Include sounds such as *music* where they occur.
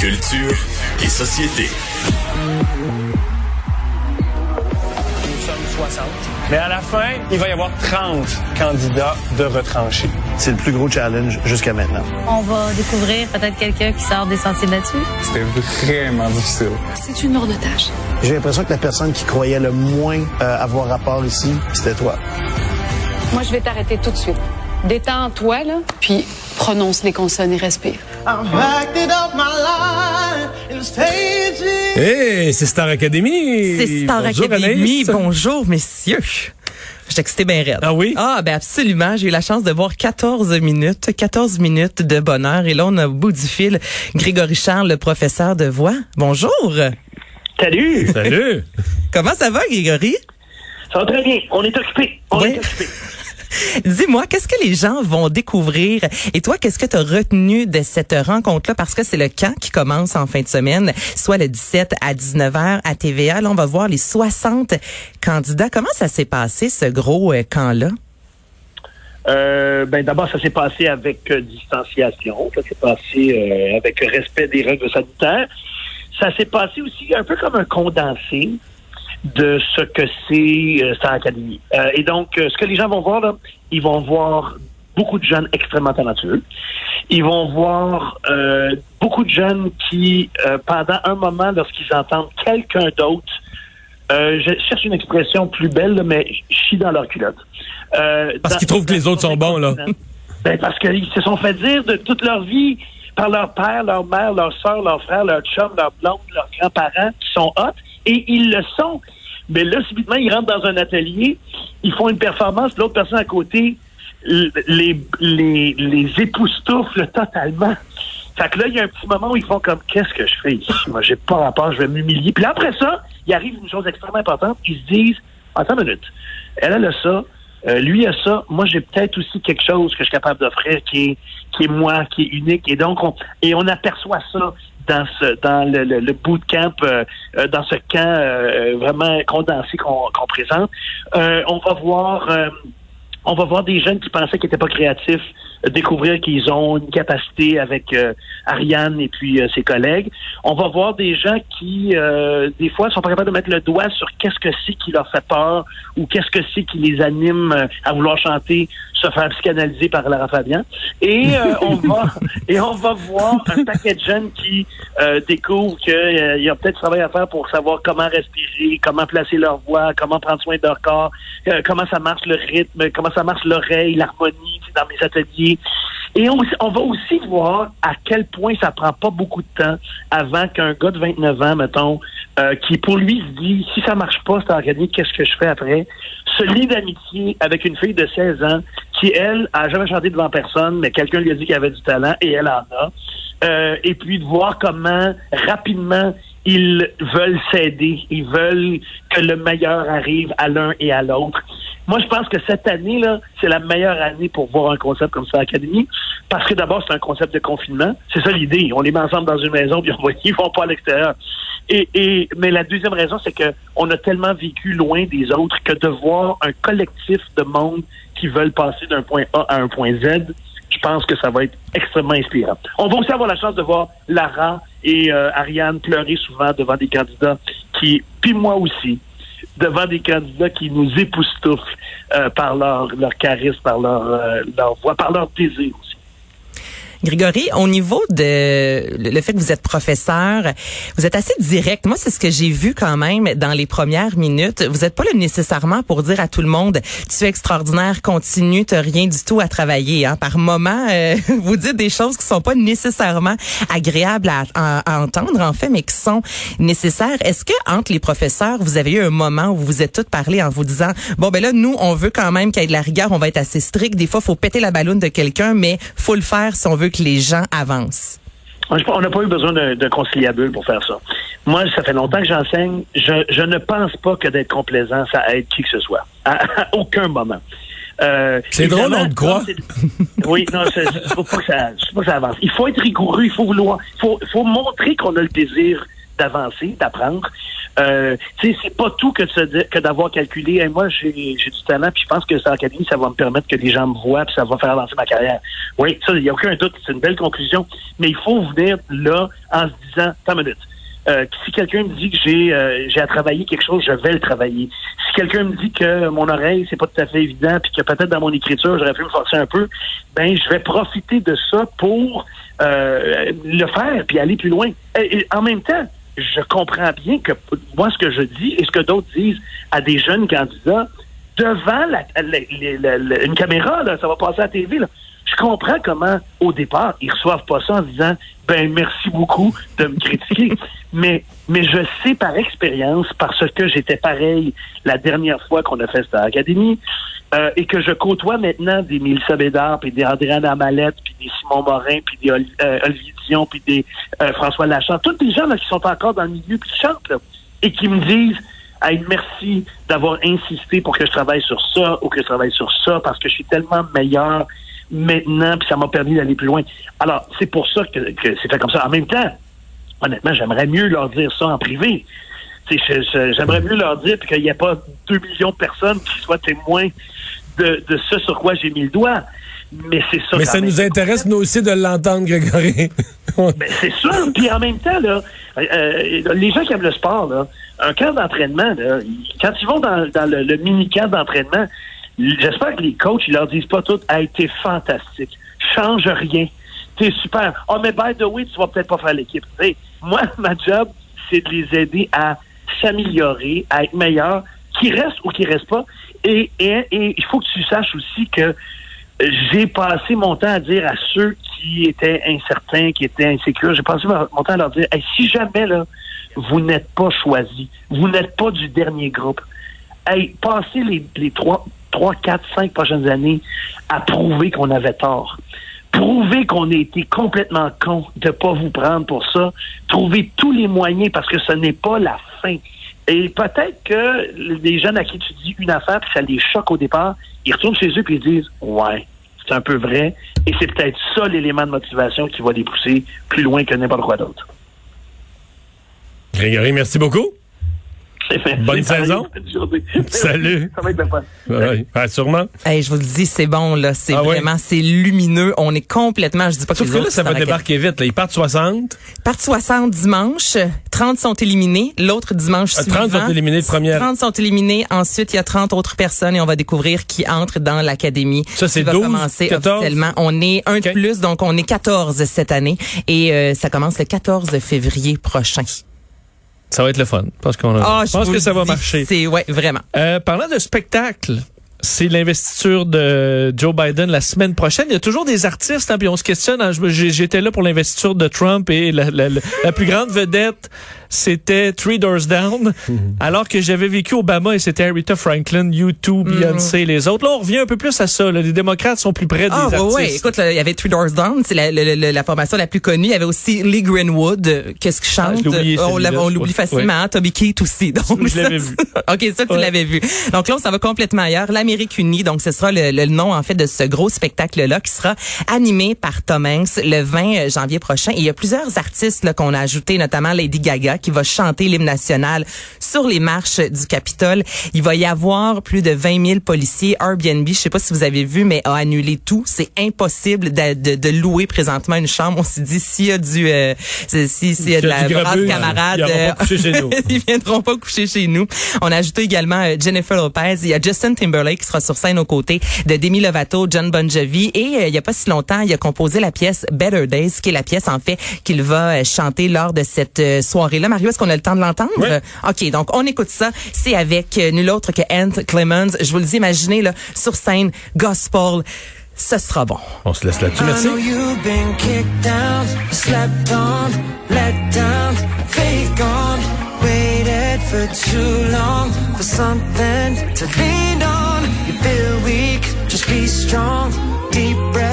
Culture et société. Nous sommes 60. Mais à la fin, il va y avoir 30 candidats de retranchés. C'est le plus gros challenge jusqu'à maintenant. On va découvrir peut-être quelqu'un qui sort des sentiers battus. C'était vraiment difficile. C'est une lourde tâche. J'ai l'impression que la personne qui croyait le moins euh, avoir rapport ici, c'était toi. Moi, je vais t'arrêter tout de suite. Détends-toi, là, puis prononce les consonnes et respire. Hey, c'est Star Academy. C'est Star Bonjour, Academy. Anaïs. Bonjour, messieurs. J'étais excitée bien raide. Ah oui? Ah, ben absolument. J'ai eu la chance de voir 14 minutes, 14 minutes de bonheur. Et là, on a au bout du fil Grégory Charles, le professeur de voix. Bonjour. Salut! Salut. Comment ça va, Grégory? Ça va très bien. On est occupé. On Oui. est occupé. Dis-moi, qu'est-ce que les gens vont découvrir? Et toi, qu'est-ce que tu as retenu de cette rencontre-là? Parce que c'est le camp qui commence en fin de semaine, soit le 17 à 19h à TVA. On va voir les 60 candidats. Comment ça s'est passé, ce gros euh, camp-là? Euh, ben d'abord, ça s'est passé avec euh, distanciation. Ça s'est passé euh, avec respect des règles sanitaires. Ça s'est passé aussi un peu comme un condensé de ce que c'est euh, Star Academy. Euh, et donc, euh, ce que les gens vont voir, là, ils vont voir beaucoup de jeunes extrêmement talentueux. Ils vont voir euh, beaucoup de jeunes qui, euh, pendant un moment, lorsqu'ils entendent quelqu'un d'autre, euh, je cherche une expression plus belle, là, mais chie dans leur culotte. Euh, Parce qu'ils trouvent que les autres sont bons, là. Ben, parce qu'ils se sont fait dire de toute leur vie par leur père, leur mère, leur soeur, leur frère, leur chum, leur blonde, leurs grands-parents qui sont hot, et ils le sont. Mais là, subitement, ils rentrent dans un atelier, ils font une performance, l'autre personne à côté les, les, les époustoufle totalement. Fait que là, il y a un petit moment où ils font comme qu'est-ce que je fais ici? Moi, j'ai pas rapport, je vais m'humilier. Puis après ça, il arrive une chose extrêmement importante. Ils se disent Attends une minute. Elle, elle a ça. Euh, lui a ça. Moi, j'ai peut-être aussi quelque chose que je suis capable d'offrir qui est, qui est moi, qui est unique. Et donc, on, et on aperçoit ça dans ce, le, bootcamp, euh, euh, dans ce camp euh, vraiment condensé qu'on présente. On va voir. on va voir des jeunes qui pensaient qu'ils n'étaient pas créatifs découvrir qu'ils ont une capacité avec Ariane et puis ses collègues. On va voir des gens qui, des fois, sont pas capables de mettre le doigt sur qu'est-ce que c'est qui leur fait peur ou qu'est-ce que c'est qui les anime à vouloir chanter, se faire psychanalyser par Lara Fabian. Et euh, *laughs* on va et on va voir un paquet de jeunes qui euh, découvrent qu'il y a peut-être du travail à faire pour savoir comment respirer, comment placer leur voix, comment prendre soin de leur corps, euh, comment ça marche le rythme, comment ça marche l'oreille, l'harmonie dans mes ateliers. Et on, on va aussi voir à quel point ça prend pas beaucoup de temps avant qu'un gars de 29 ans, mettons, euh, qui pour lui se dit si ça marche pas cette académie, qu'est-ce que je fais après, se lie d'amitié avec une fille de 16 ans qui, elle, a jamais chanté devant personne, mais quelqu'un lui a dit qu'elle avait du talent et elle en a. Euh, et puis de voir comment rapidement ils veulent s'aider, ils veulent que le meilleur arrive à l'un et à l'autre. Moi, je pense que cette année, là, c'est la meilleure année pour voir un concept comme ça à l'Académie, parce que d'abord, c'est un concept de confinement. C'est ça l'idée. On les met ensemble dans une maison, puis on va, *laughs* ils vont pas à l'extérieur. Et, et, mais la deuxième raison, c'est que on a tellement vécu loin des autres que de voir un collectif de monde qui veulent passer d'un point A à un point Z, je pense que ça va être extrêmement inspirant. On va aussi avoir la chance de voir Lara et euh, Ariane pleurer souvent devant des candidats qui, puis moi aussi, devant des candidats qui nous époustouflent euh, par leur, leur charisme, par leur, euh, leur voix, par leur désir aussi. Grégory, au niveau de le fait que vous êtes professeur, vous êtes assez direct. Moi, c'est ce que j'ai vu quand même dans les premières minutes. Vous n'êtes pas là nécessairement pour dire à tout le monde tu es extraordinaire, continue, tu rien du tout à travailler. Hein. Par moment, euh, *laughs* vous dites des choses qui sont pas nécessairement agréables à, à- à entendre en fait, mais qui sont nécessaires. Est-ce que entre les professeurs, vous avez eu un moment où vous vous êtes toutes parlé en vous disant bon ben là nous on veut quand même qu'il y ait de la rigueur, on va être assez strict. Des fois, faut péter la balloune de quelqu'un, mais faut le faire si on veut que les gens avancent. On n'a pas eu besoin d'un conciliabule pour faire ça. Moi, ça fait longtemps que j'enseigne. Je, je ne pense pas que d'être complaisant, ça aide qui que ce soit. À, à aucun moment. Euh, C'est drôle, on te croit. c'est- Oui, non, c'est c'est faut pas que ça, c'est pas que ça avance. Il faut être rigoureux, il faut vouloir, il faut, faut montrer qu'on a le désir d'avancer, d'apprendre. Euh, tu sais, c'est pas tout que, que d'avoir calculé. Moi, j'ai du talent, puis je pense que Star Academy, ça va me permettre que les gens me voient, puis ça va faire avancer ma carrière. Oui, ça, il n'y a aucun doute. C'est une belle conclusion. Mais il faut venir là en se disant, une minute. Euh, si quelqu'un me dit que j'ai euh, j'ai à travailler quelque chose, je vais le travailler. Si quelqu'un me dit que mon oreille, c'est pas tout à fait évident, puis que peut-être dans mon écriture, j'aurais pu me forcer un peu, ben je vais profiter de ça pour euh, le faire, puis aller plus loin. En même temps, je comprends bien que moi, ce que je dis et ce que d'autres disent à des jeunes candidats, devant la, la- la- une caméra, là, ça va passer à la TV, là, je comprends comment, au départ, ils reçoivent pas ça en disant ben merci beaucoup de me critiquer. *laughs* mais, mais je sais par expérience, parce que j'étais pareil la dernière fois qu'on a fait Star Academy, euh, et que je côtoie maintenant des Mélissa Bédard, puis des Andréane Amalette, puis des Simon Morin, puis des Oli- euh, Olivier Dion, puis des euh, François Lachant, tous des gens là, qui sont encore dans le milieu, puis qui chantent, là, et qui me disent Hey, merci d'avoir insisté pour que je travaille sur ça ou que je travaille sur ça parce que je suis tellement meilleur maintenant puis ça m'a permis d'aller plus loin. Alors, c'est pour ça que, que c'est fait comme ça. En même temps, honnêtement, j'aimerais mieux leur dire ça en privé. J'aimerais mieux leur dire qu'il n'y ait pas deux millions de personnes qui soient témoins de, de ce sur quoi j'ai mis le doigt. Mais c'est ça. Mais ça nous intéresse, nous aussi, de l'entendre, Grégory. *laughs* Ben, c'est sûr. Puis en même temps, là, euh, euh, les gens qui aiment le sport, là, un camp d'entraînement, quand ils vont dans, dans le, le mini-camp d'entraînement, j'espère que les coachs, ils leur disent pas tout Hey, t'es fantastique. Change rien. T'es super. Oh, mais by the way, tu vas peut-être pas faire l'équipe. Moi, *laughs* ma job, c'est de les aider à s'améliorer, à être meilleurs, qu'ils restent ou qu'ils restent pas. Et et- et il faut que tu saches aussi que j'ai passé mon temps à dire à ceux qui étaient incertains, qui étaient insécures, j'ai passé mon temps à leur dire, Hey, si jamais là, vous n'êtes pas choisi, vous n'êtes pas du dernier groupe, hey, passez les, les trois, trois, quatre, cinq prochaines années à prouver qu'on avait tort. Prouver qu'on a été complètement con de pas vous prendre pour ça. Trouver tous les moyens parce que ce n'est pas la fin. Et peut-être que les jeunes à qui tu dis une affaire, puis ça les choque au départ, ils retournent chez eux puis ils disent Ouais, c'est un peu vrai. Et c'est peut-être ça l'élément de motivation qui va les pousser plus loin que n'importe quoi d'autre. Grégory, merci beaucoup. Bonne saison. *laughs* Salut. Ça va être fun. Ouais, ouais, sûrement. Hey, je vous le dis, c'est bon là, c'est Ah ouais? vraiment, c'est lumineux. On est complètement, je dis pas que Sauf que là, autres ça va débarquer vite. Là. Ils partent 60. Partent 60 dimanche, 30 sont éliminés, l'autre dimanche Ah, suivant. 30 sont éliminés première. 30 sont éliminés, ensuite il y a 30 autres personnes et on va découvrir qui entrent dans l'académie. Ça, c'est Qui va 12, commencer 14? officiellement. On est un de plus, donc on est 14 cette année et euh, ça commence le 14 février prochain. Ça va être le fun. Pense, qu'on a- Ah, je pense que ça va marcher. C'est ouais, vraiment. Euh, parlant de spectacle, c'est l'investiture de Joe Biden la semaine prochaine. Il y a toujours des artistes, hein, puis on se questionne. hein, J'étais là pour l'investiture de Trump et la, la- la- la plus grande vedette, c'était Three Doors Down. Alors que j'avais vécu Obama et c'était Aretha Franklin, U2, Beyoncé, les autres. Là, on revient un peu plus à ça. là. Les démocrates sont plus près des Ah ouais, artistes. ouais. Écoute, il y avait Three Doors Down, c'est la, la, la- la formation la plus connue. Il y avait aussi Lee Greenwood. euh, Qu'est-ce qu'il Ah, chante je l'ai oublié, on on l'oublie facilement. hein, Toby Keith aussi. Donc Je l'avais vu. *laughs* ok, ça tu Ouais. l'avais vu. Donc là, ça va complètement ailleurs. L'Amérique unie. Donc ce sera le, le nom en fait de ce gros spectacle là qui sera animé par Tom Hanks le 20 janvier prochain. Et il y a plusieurs artistes qu'on a ajoutés, notamment Lady Gaga qui va chanter l'hymne national sur les marches du Capitole. Il va y avoir plus de 20 000 policiers. Airbnb, je sais pas si vous avez vu, mais a annulé tout. C'est impossible de, de, de louer présentement une chambre. On s'est dit s'il y a du, euh, si- si- s'il y a de la brasse camarade, nous. *laughs* ils viendront pas coucher chez nous. On a ajouté également euh, Jennifer Lopez. Il y a Justin Timberlake qui sera sur scène aux côtés de Demi Lovato, John Bon Jovi. Et euh, il y a pas si longtemps, il a composé la pièce Better Days, qui est la pièce en fait qu'il va euh, chanter lors de cette euh, soirée-là. Mario, est-ce qu'on a le temps de l'entendre? Oui. Euh, OK, donc on écoute ça. C'est avec euh, nul autre que Ant Clemens. Je vous le dis, imaginez là, sur scène, gospel. Ce sera bon. On se laisse là-dessus. Merci. I know you've been kicked down, slept on, let down, faith gone. Waited for too long for something to lean on. You feel weak, just be strong. Deep breath.